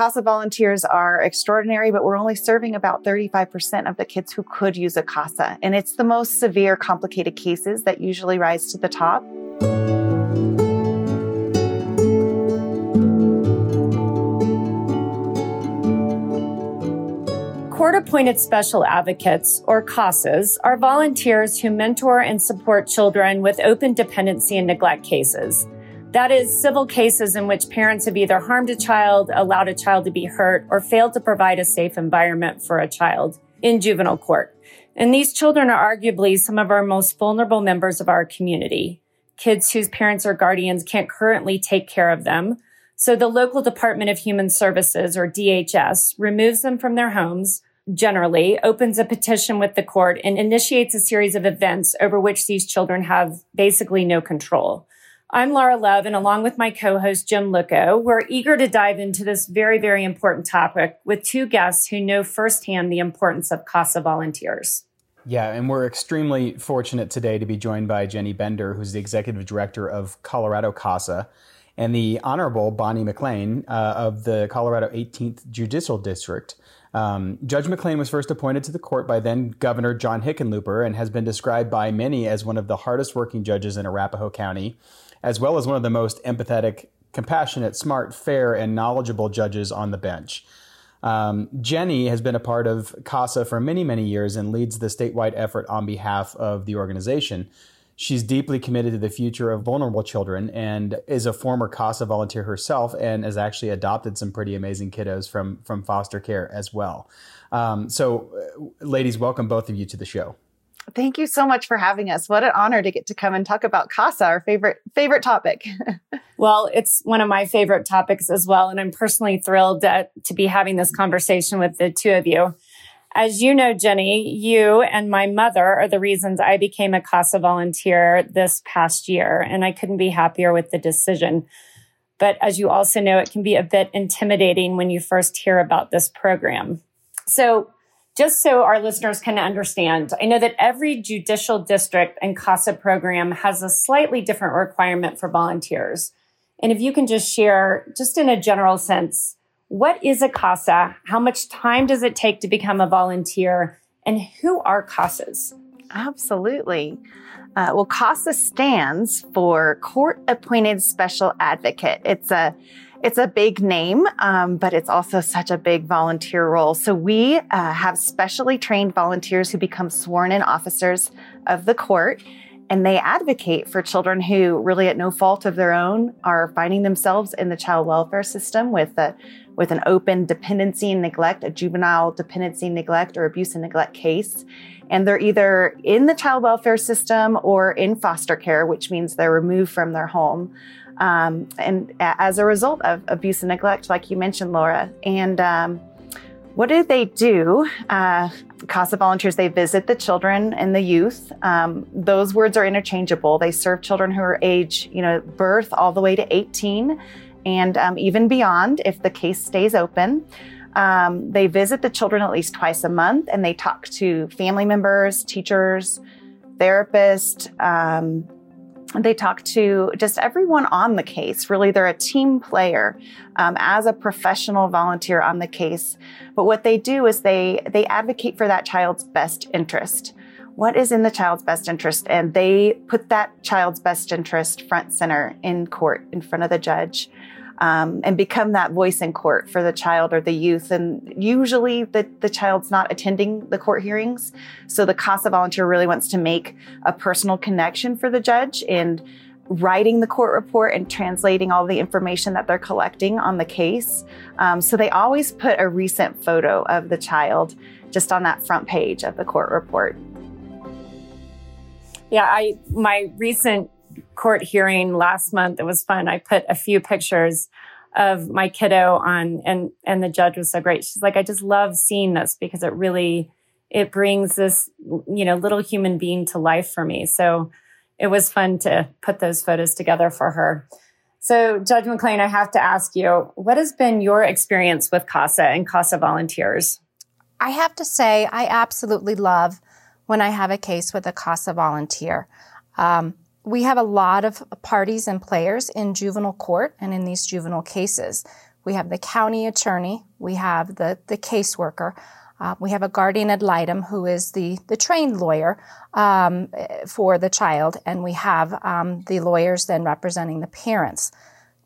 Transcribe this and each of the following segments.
CASA volunteers are extraordinary, but we're only serving about 35% of the kids who could use a CASA. And it's the most severe, complicated cases that usually rise to the top. Court appointed special advocates, or CASAs, are volunteers who mentor and support children with open dependency and neglect cases. That is civil cases in which parents have either harmed a child, allowed a child to be hurt, or failed to provide a safe environment for a child in juvenile court. And these children are arguably some of our most vulnerable members of our community. Kids whose parents or guardians can't currently take care of them. So the local Department of Human Services, or DHS, removes them from their homes, generally opens a petition with the court and initiates a series of events over which these children have basically no control. I'm Laura Love, and along with my co-host Jim Licko, we're eager to dive into this very, very important topic with two guests who know firsthand the importance of CASA volunteers. Yeah, and we're extremely fortunate today to be joined by Jenny Bender, who's the executive director of Colorado CASA, and the Honorable Bonnie McLean uh, of the Colorado 18th Judicial District. Um, Judge McLean was first appointed to the court by then Governor John Hickenlooper and has been described by many as one of the hardest working judges in Arapahoe County, as well as one of the most empathetic, compassionate, smart, fair, and knowledgeable judges on the bench. Um, Jenny has been a part of CASA for many, many years and leads the statewide effort on behalf of the organization. She's deeply committed to the future of vulnerable children and is a former CASA volunteer herself and has actually adopted some pretty amazing kiddos from, from foster care as well. Um, so, uh, ladies, welcome both of you to the show. Thank you so much for having us. What an honor to get to come and talk about CASA, our favorite favorite topic. well, it's one of my favorite topics as well, and I'm personally thrilled to, to be having this conversation with the two of you. As you know, Jenny, you and my mother are the reasons I became a CASA volunteer this past year, and I couldn't be happier with the decision. But as you also know, it can be a bit intimidating when you first hear about this program. So, just so our listeners can understand, I know that every judicial district and CASA program has a slightly different requirement for volunteers. And if you can just share, just in a general sense, what is a CASA? How much time does it take to become a volunteer? And who are CASAs? Absolutely. Uh, well, CASA stands for Court Appointed Special Advocate. It's a it's a big name, um, but it's also such a big volunteer role. So we uh, have specially trained volunteers who become sworn in officers of the court and they advocate for children who really at no fault of their own are finding themselves in the child welfare system with a with an open dependency and neglect, a juvenile dependency, neglect, or abuse and neglect case. And they're either in the child welfare system or in foster care, which means they're removed from their home. Um, and as a result of abuse and neglect, like you mentioned, Laura. And um, what do they do? Uh, CASA volunteers, they visit the children and the youth. Um, those words are interchangeable. They serve children who are age, you know, birth all the way to 18 and um, even beyond if the case stays open. Um, they visit the children at least twice a month and they talk to family members, teachers, therapists. They talk to just everyone on the case. Really, they're a team player um, as a professional volunteer on the case. But what they do is they they advocate for that child's best interest. What is in the child's best interest? And they put that child's best interest front center in court in front of the judge um, and become that voice in court for the child or the youth. And usually the, the child's not attending the court hearings. So the CASA volunteer really wants to make a personal connection for the judge and writing the court report and translating all the information that they're collecting on the case. Um, so they always put a recent photo of the child just on that front page of the court report. Yeah, I my recent court hearing last month. It was fun. I put a few pictures of my kiddo on and and the judge was so great. She's like, I just love seeing this because it really it brings this, you know, little human being to life for me. So it was fun to put those photos together for her. So, Judge McLean, I have to ask you, what has been your experience with CASA and CASA volunteers? I have to say, I absolutely love when I have a case with a CASA volunteer. Um, we have a lot of parties and players in juvenile court and in these juvenile cases. we have the county attorney, we have the, the caseworker, uh, we have a guardian ad litem who is the, the trained lawyer um, for the child, and we have um, the lawyers then representing the parents.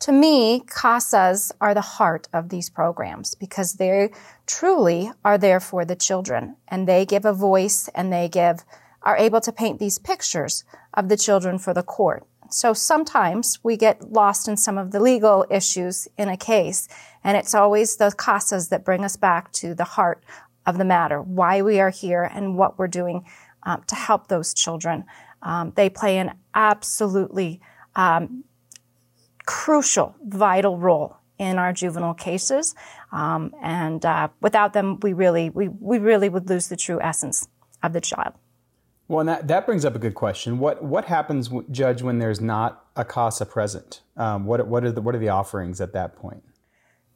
To me, CASAs are the heart of these programs because they truly are there for the children and they give a voice and they give, are able to paint these pictures of the children for the court. So sometimes we get lost in some of the legal issues in a case, and it's always the CASAs that bring us back to the heart of the matter, why we are here and what we're doing um, to help those children. Um, they play an absolutely um, crucial, vital role in our juvenile cases, um, and uh, without them, we really, we, we really would lose the true essence of the child. Well, and that, that brings up a good question. What what happens, Judge, when there's not a CASA present? Um, what what are the what are the offerings at that point?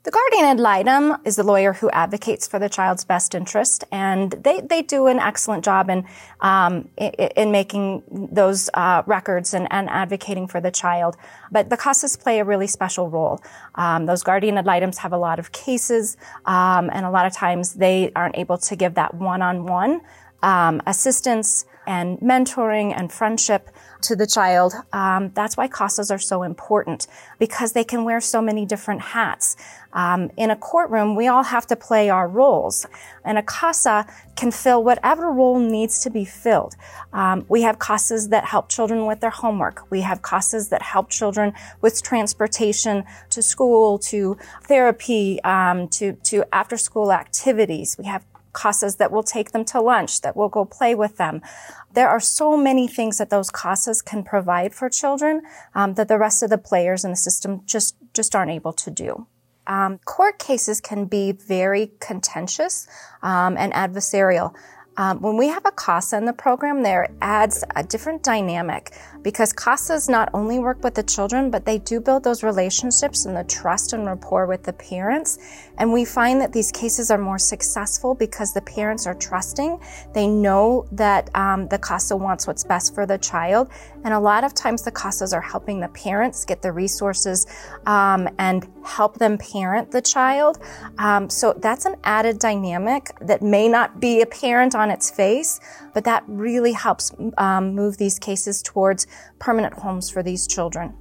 The guardian ad litem is the lawyer who advocates for the child's best interest, and they, they do an excellent job in um, in, in, making those uh, records and, and advocating for the child. But the CASAs play a really special role. Um, those guardian ad litems have a lot of cases, um, and a lot of times they aren't able to give that one-on-one um, assistance and mentoring and friendship to the child. Um, that's why CASAs are so important because they can wear so many different hats. Um, in a courtroom, we all have to play our roles, and a CASA can fill whatever role needs to be filled. Um, we have CASAs that help children with their homework. We have CASAs that help children with transportation to school, to therapy, um, to to after school activities. We have CASAs that will take them to lunch, that will go play with them. There are so many things that those CASAs can provide for children um, that the rest of the players in the system just just aren't able to do. Um, court cases can be very contentious um, and adversarial. Um, when we have a CASA in the program, there adds a different dynamic because CASAs not only work with the children, but they do build those relationships and the trust and rapport with the parents. And we find that these cases are more successful because the parents are trusting. They know that um, the CASA wants what's best for the child. And a lot of times the CASAs are helping the parents get the resources um, and help them parent the child. Um, so that's an added dynamic that may not be apparent on its face, but that really helps um, move these cases towards permanent homes for these children.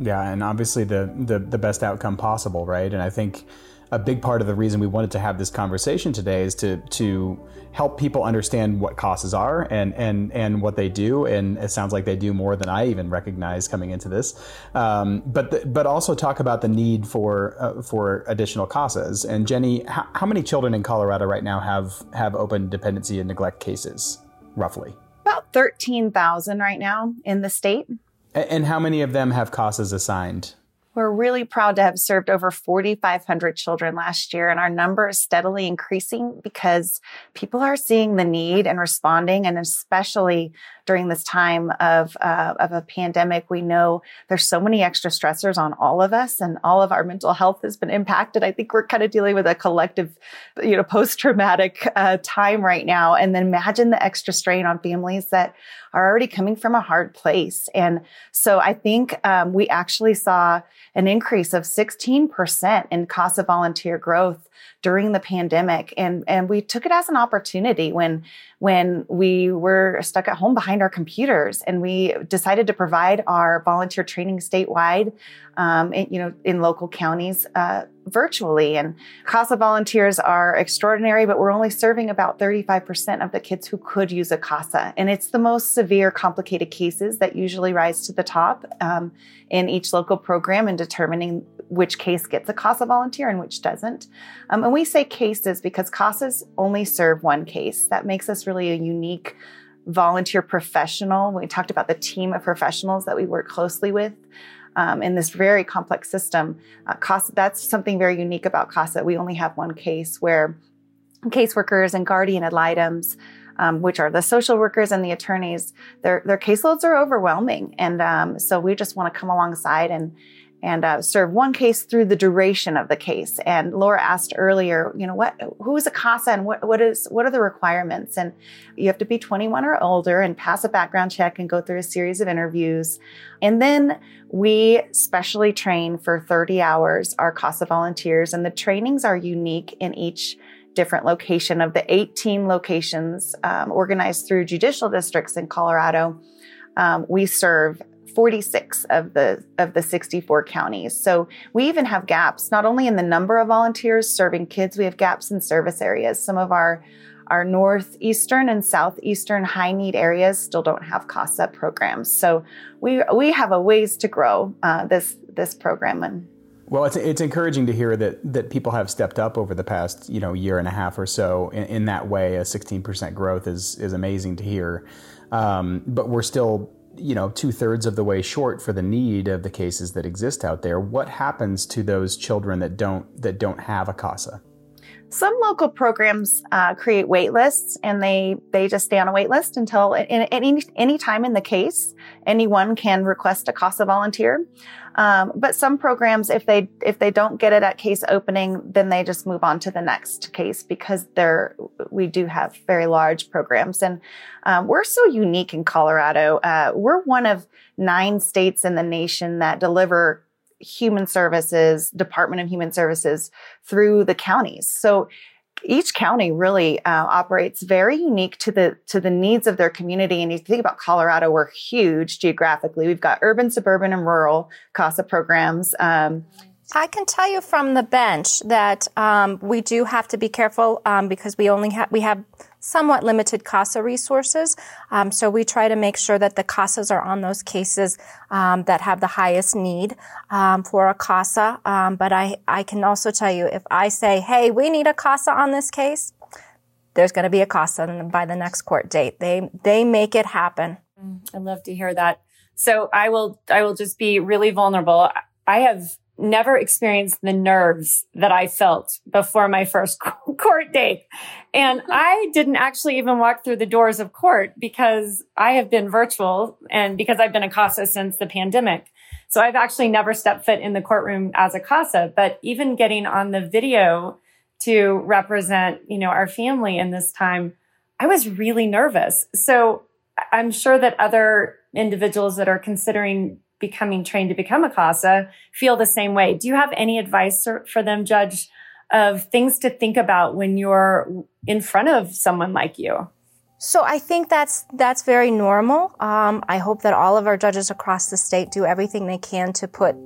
Yeah, and obviously the, the, the best outcome possible, right? And I think a big part of the reason we wanted to have this conversation today is to to help people understand what CASAs are and and and what they do. And it sounds like they do more than I even recognize coming into this. Um, but the, but also talk about the need for uh, for additional CASAs. And Jenny, how, how many children in Colorado right now have have open dependency and neglect cases, roughly? About thirteen thousand right now in the state. And how many of them have CASAs assigned? We're really proud to have served over 4,500 children last year, and our number is steadily increasing because people are seeing the need and responding, and especially during this time of uh, of a pandemic, we know there's so many extra stressors on all of us, and all of our mental health has been impacted. I think we're kind of dealing with a collective, you know, post traumatic uh, time right now, and then imagine the extra strain on families that are already coming from a hard place. And so I think um, we actually saw an increase of 16% in CASA volunteer growth during the pandemic. And, and we took it as an opportunity when, when we were stuck at home behind our computers and we decided to provide our volunteer training statewide, um, in, you know, in local counties, uh, virtually. And CASA volunteers are extraordinary, but we're only serving about 35% of the kids who could use a CASA. And it's the most severe, complicated cases that usually rise to the top um, in each local program in determining which case gets a CASA volunteer and which doesn't. Um, and we say cases because CASAs only serve one case. That makes us really a unique volunteer professional. We talked about the team of professionals that we work closely with. Um, in this very complex system, uh, CASA, that's something very unique about CASA. We only have one case where caseworkers and guardian ad litems um, which are the social workers and the attorneys, their their caseloads are overwhelming, and um, so we just want to come alongside and and uh, serve one case through the duration of the case. And Laura asked earlier, you know, what, who is a CASA and what, what is, what are the requirements? And you have to be 21 or older and pass a background check and go through a series of interviews. And then we specially train for 30 hours our CASA volunteers and the trainings are unique in each different location of the 18 locations um, organized through judicial districts in Colorado. Um, we serve 46 of the of the 64 counties. So we even have gaps not only in the number of volunteers serving kids, we have gaps in service areas. Some of our our northeastern and southeastern high need areas still don't have CASA programs. So we we have a ways to grow uh, this this program and well, it's, it's encouraging to hear that, that people have stepped up over the past you know year and a half or so in, in that way. A 16% growth is is amazing to hear, um, but we're still you know two thirds of the way short for the need of the cases that exist out there. What happens to those children that don't that don't have a CASA? Some local programs uh, create wait lists, and they they just stay on a wait list until any any time in the case, anyone can request a CASA volunteer. Um, but some programs, if they if they don't get it at case opening, then they just move on to the next case because they're we do have very large programs, and um, we're so unique in Colorado. Uh, we're one of nine states in the nation that deliver human services, Department of Human Services through the counties. So each county really uh, operates very unique to the to the needs of their community. And you think about Colorado, we're huge geographically. We've got urban, suburban, and rural CASA programs. Um, I can tell you from the bench that um, we do have to be careful um, because we only have we have somewhat limited CASA resources. Um, so we try to make sure that the CASAs are on those cases um, that have the highest need um, for a CASA. Um, but I I can also tell you if I say, hey, we need a CASA on this case, there's going to be a CASA by the next court date. They they make it happen. Mm, I love to hear that. So I will I will just be really vulnerable. I have never experienced the nerves that I felt before my first court date. And I didn't actually even walk through the doors of court because I have been virtual and because I've been a CASA since the pandemic. So I've actually never stepped foot in the courtroom as a CASA, but even getting on the video to represent, you know, our family in this time, I was really nervous. So I'm sure that other individuals that are considering becoming trained to become a CASA feel the same way. Do you have any advice for them, Judge, of things to think about when you're in front of someone like you? So I think that's that's very normal. Um, I hope that all of our judges across the state do everything they can to put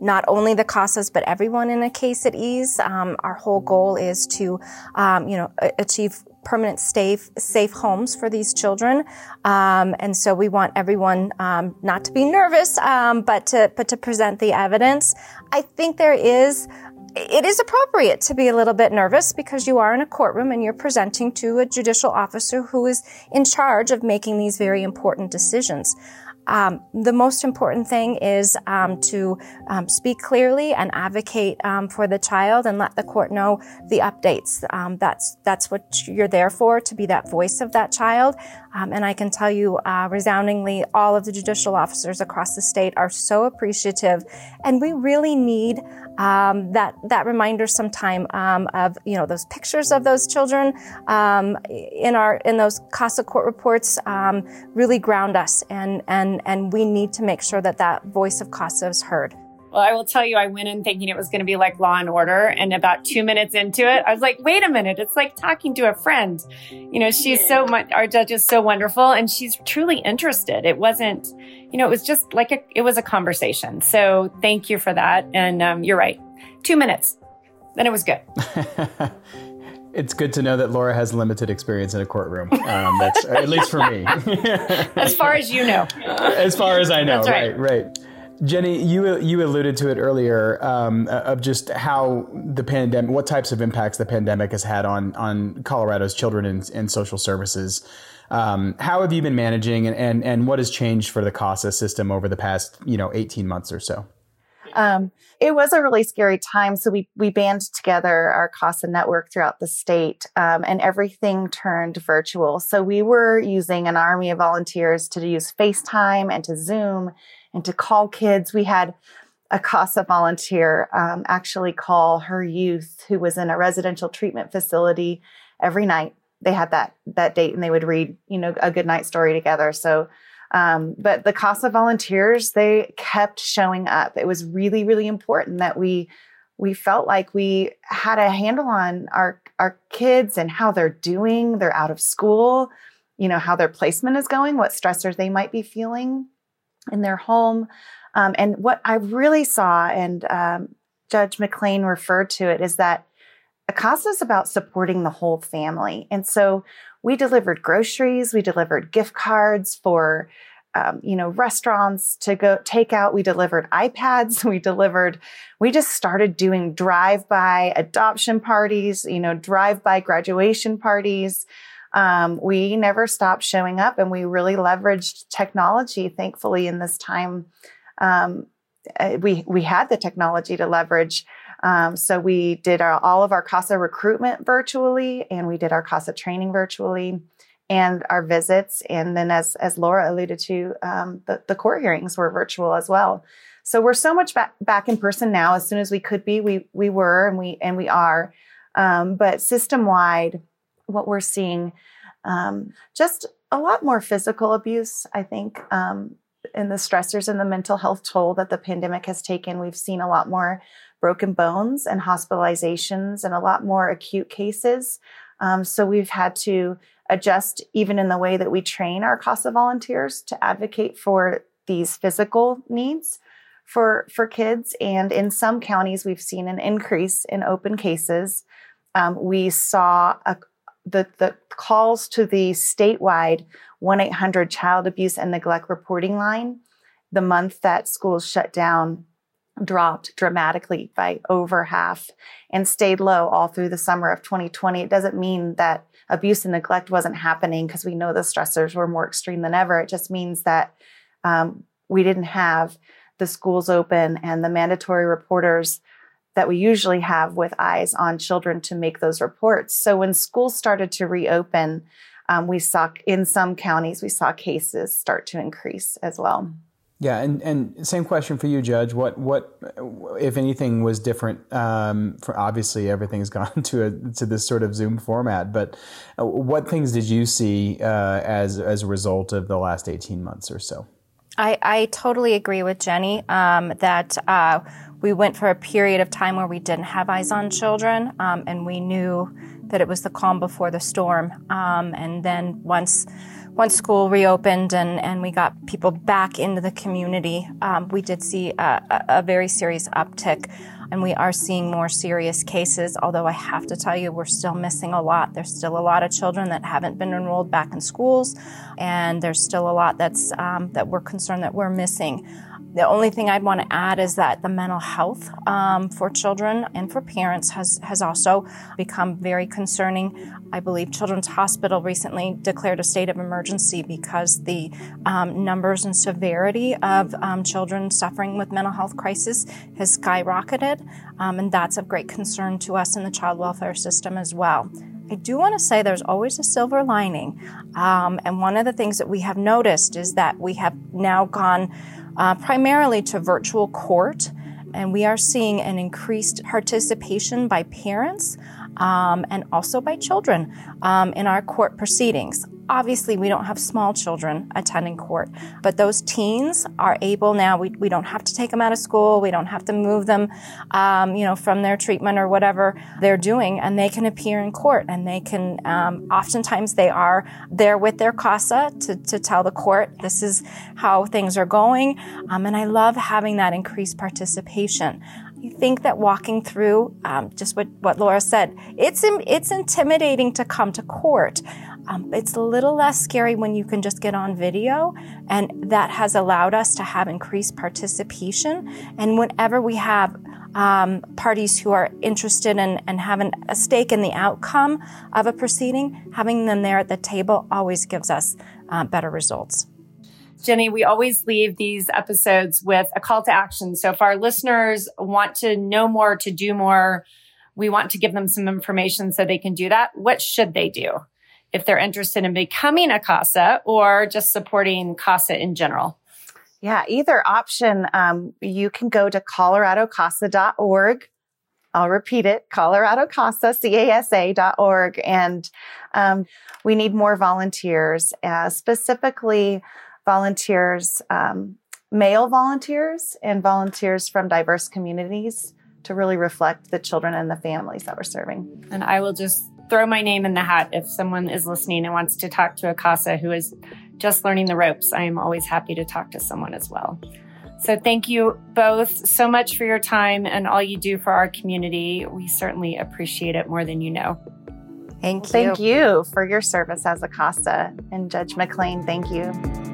not only the CASAs but everyone in a case at ease. Um, our whole goal is to, um, you know, achieve permanent safe safe homes for these children, um, and so we want everyone um, not to be nervous, um, but to but to present the evidence. I think there is. It is appropriate to be a little bit nervous because you are in a courtroom and you're presenting to a judicial officer who is in charge of making these very important decisions. Um, the most important thing is um, to um, speak clearly and advocate um, for the child and let the court know the updates. Um, that's that's what you're there for to be that voice of that child. Um, and I can tell you uh, resoundingly, all of the judicial officers across the state are so appreciative, and we really need that that reminder sometime of you know those pictures of those children in our in those CASA court reports really ground us and and, and we need to make sure that that voice of CASA is heard. Well, I will tell you, I went in thinking it was going to be like Law and Order. And about two minutes into it, I was like, wait a minute. It's like talking to a friend. You know, she's so much, our judge is so wonderful and she's truly interested. It wasn't, you know, it was just like a, it was a conversation. So thank you for that. And um, you're right. Two minutes. Then it was good. It's good to know that Laura has limited experience in a courtroom. Um, that's at least for me. as far as you know. As far as I know, right. right, right. Jenny, you you alluded to it earlier um, of just how the pandemic, what types of impacts the pandemic has had on on Colorado's children and, and social services. Um, how have you been managing, and, and and what has changed for the CASA system over the past you know eighteen months or so? Um, it was a really scary time. So we we band together our CASA network throughout the state, um, and everything turned virtual. So we were using an army of volunteers to use FaceTime and to Zoom and to call kids. We had a CASA volunteer um, actually call her youth who was in a residential treatment facility every night. They had that that date and they would read, you know, a good night story together. So um, but the CASA volunteers, they kept showing up. It was really, really important that we we felt like we had a handle on our our kids and how they're doing. They're out of school, you know, how their placement is going, what stressors they might be feeling in their home. Um, and what I really saw, and um, Judge McLean referred to it, is that CASA is about supporting the whole family. And so we delivered groceries, we delivered gift cards for um, you know restaurants to go take out we delivered ipads we delivered we just started doing drive-by adoption parties you know drive-by graduation parties um, we never stopped showing up and we really leveraged technology thankfully in this time um, uh, we we had the technology to leverage um, so we did our, all of our CASA recruitment virtually, and we did our CASA training virtually, and our visits. And then, as as Laura alluded to, um, the, the court hearings were virtual as well. So we're so much back back in person now. As soon as we could be, we we were, and we and we are. Um, but system wide, what we're seeing, um, just a lot more physical abuse. I think um, in the stressors and the mental health toll that the pandemic has taken, we've seen a lot more broken bones and hospitalizations and a lot more acute cases. Um, so we've had to adjust even in the way that we train our CASA volunteers to advocate for these physical needs for for kids. And in some counties, we've seen an increase in open cases. Um, we saw a, the the calls to the statewide 1 800 child abuse and neglect reporting line. The month that schools shut down, dropped dramatically by over half and stayed low all through the summer of 2020. It doesn't mean that abuse and neglect wasn't happening because we know the stressors were more extreme than ever. It just means that um, we didn't have the schools open and the mandatory reporters that we usually have with eyes on children to make those reports. So when schools started to reopen, um, we saw in some counties, we saw cases start to increase as well. Yeah, and, and same question for you, Judge. What what if anything was different? Um, for obviously everything's gone to a to this sort of Zoom format, but uh, what things did you see uh, as as a result of the last eighteen months or so? I, I totally agree with Jenny um, that uh, we went for a period of time where we didn't have eyes on children, um, and we knew that it was the calm before the storm. Um, and then once once school reopened and, and we got people back into the community, um, we did see a, a, very serious uptick. And we are seeing more serious cases, although I have to tell you, we're still missing a lot. There's still a lot of children that haven't been enrolled back in schools, and there's still a lot that's um, that we're concerned that we're missing. The only thing I'd want to add is that the mental health um, for children and for parents has, has also become very concerning. I believe Children's Hospital recently declared a state of emergency because the um, numbers and severity of um, children suffering with mental health crisis has skyrocketed, um, and that's of great concern to us in the child welfare system as well. I do want to say there's always a silver lining. Um, and one of the things that we have noticed is that we have now gone uh, primarily to virtual court. And we are seeing an increased participation by parents um, and also by children um, in our court proceedings. Obviously, we don't have small children attending court, but those teens are able now. We, we don't have to take them out of school. We don't have to move them, um, you know, from their treatment or whatever they're doing, and they can appear in court. And they can, um, oftentimes, they are there with their CASA to, to tell the court this is how things are going. Um, and I love having that increased participation. You think that walking through, um, just what, what Laura said, it's, it's intimidating to come to court. Um, it's a little less scary when you can just get on video, and that has allowed us to have increased participation. And whenever we have um, parties who are interested in and having a stake in the outcome of a proceeding, having them there at the table always gives us uh, better results. Jenny, we always leave these episodes with a call to action. So if our listeners want to know more, to do more, we want to give them some information so they can do that. What should they do if they're interested in becoming a CASA or just supporting CASA in general? Yeah, either option. Um, you can go to coloradocasa.org. I'll repeat it, coloradocasa, C-A-S-A.org. And um, we need more volunteers, uh, specifically volunteers, um, male volunteers and volunteers from diverse communities to really reflect the children and the families that we're serving. And I will just throw my name in the hat if someone is listening and wants to talk to a CASA who is just learning the ropes. I am always happy to talk to someone as well. So thank you both so much for your time and all you do for our community. We certainly appreciate it more than you know. Thank you. Thank you for your service as a CASA. And Judge McLean, thank you.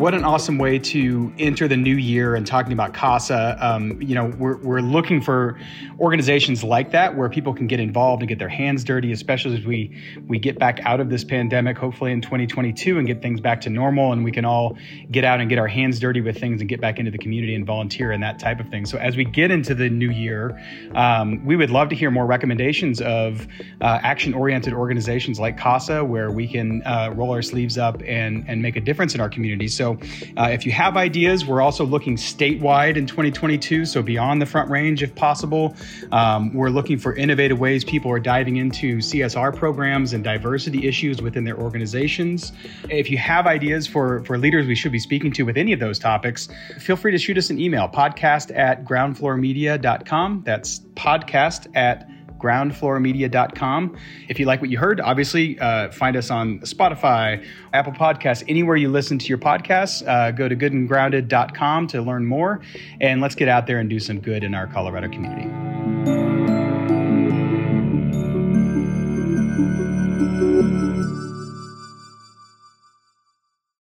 What an awesome way to enter the new year and talking about CASA. Um, you know, we're, we're looking for organizations like that where people can get involved and get their hands dirty, especially as we, we get back out of this pandemic, hopefully in 2022, and get things back to normal. And we can all get out and get our hands dirty with things and get back into the community and volunteer and that type of thing. So as we get into the new year, um, we would love to hear more recommendations of uh, action oriented organizations like CASA where we can uh, roll our sleeves up and, and make a difference in our community. So uh, if you have ideas, we're also looking statewide in 2022, so beyond the Front Range if possible. Um, we're looking for innovative ways people are diving into CSR programs and diversity issues within their organizations. If you have ideas for, for leaders we should be speaking to with any of those topics, feel free to shoot us an email podcast at groundfloormedia.com. That's podcast at groundfloormedia.com. If you like what you heard, obviously uh, find us on Spotify, Apple Podcasts, anywhere you listen to your podcasts. Uh, go to goodandgrounded.com to learn more. And let's get out there and do some good in our Colorado community.